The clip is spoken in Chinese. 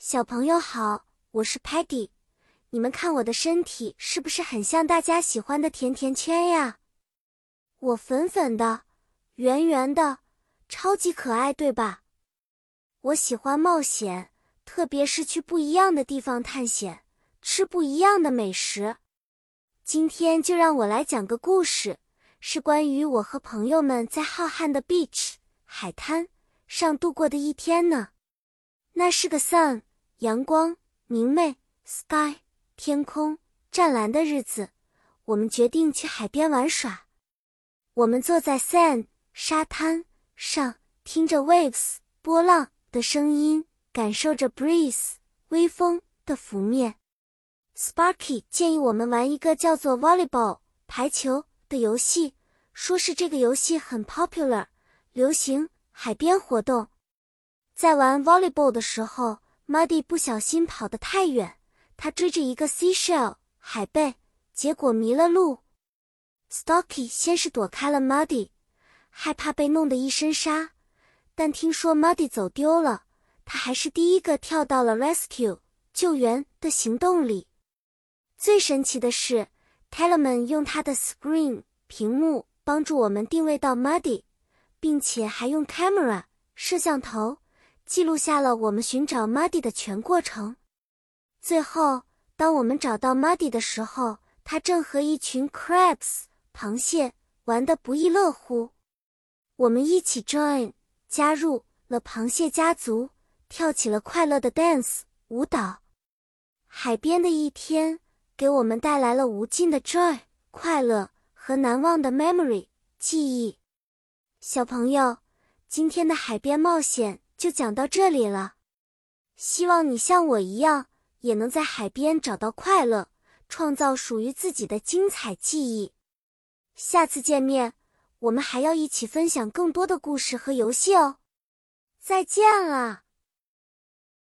小朋友好，我是 Patty。你们看我的身体是不是很像大家喜欢的甜甜圈呀？我粉粉的，圆圆的，超级可爱，对吧？我喜欢冒险，特别是去不一样的地方探险，吃不一样的美食。今天就让我来讲个故事，是关于我和朋友们在浩瀚的 beach 海滩上度过的一天呢。那是个 sun 阳光明媚 sky 天空湛蓝的日子，我们决定去海边玩耍。我们坐在 sand 沙滩上，听着 waves 波浪的声音，感受着 breeze 微风的拂面。Sparky 建议我们玩一个叫做 volleyball 排球的游戏，说是这个游戏很 popular 流行海边活动。在玩 volleyball 的时候，Muddy 不小心跑得太远，他追着一个 seashell 海贝，结果迷了路。Stocky 先是躲开了 Muddy，害怕被弄得一身沙，但听说 Muddy 走丢了，他还是第一个跳到了 rescue 救援的行动里。最神奇的是，Talman 用他的 screen 屏幕帮助我们定位到 Muddy，并且还用 camera 摄像头。记录下了我们寻找 Muddy 的全过程。最后，当我们找到 Muddy 的时候，他正和一群 crabs 螃蟹玩得不亦乐乎。我们一起 join 加入了螃蟹家族，跳起了快乐的 dance 舞蹈。海边的一天给我们带来了无尽的 joy 快乐和难忘的 memory 记忆。小朋友，今天的海边冒险。就讲到这里了，希望你像我一样，也能在海边找到快乐，创造属于自己的精彩记忆。下次见面，我们还要一起分享更多的故事和游戏哦。再见了。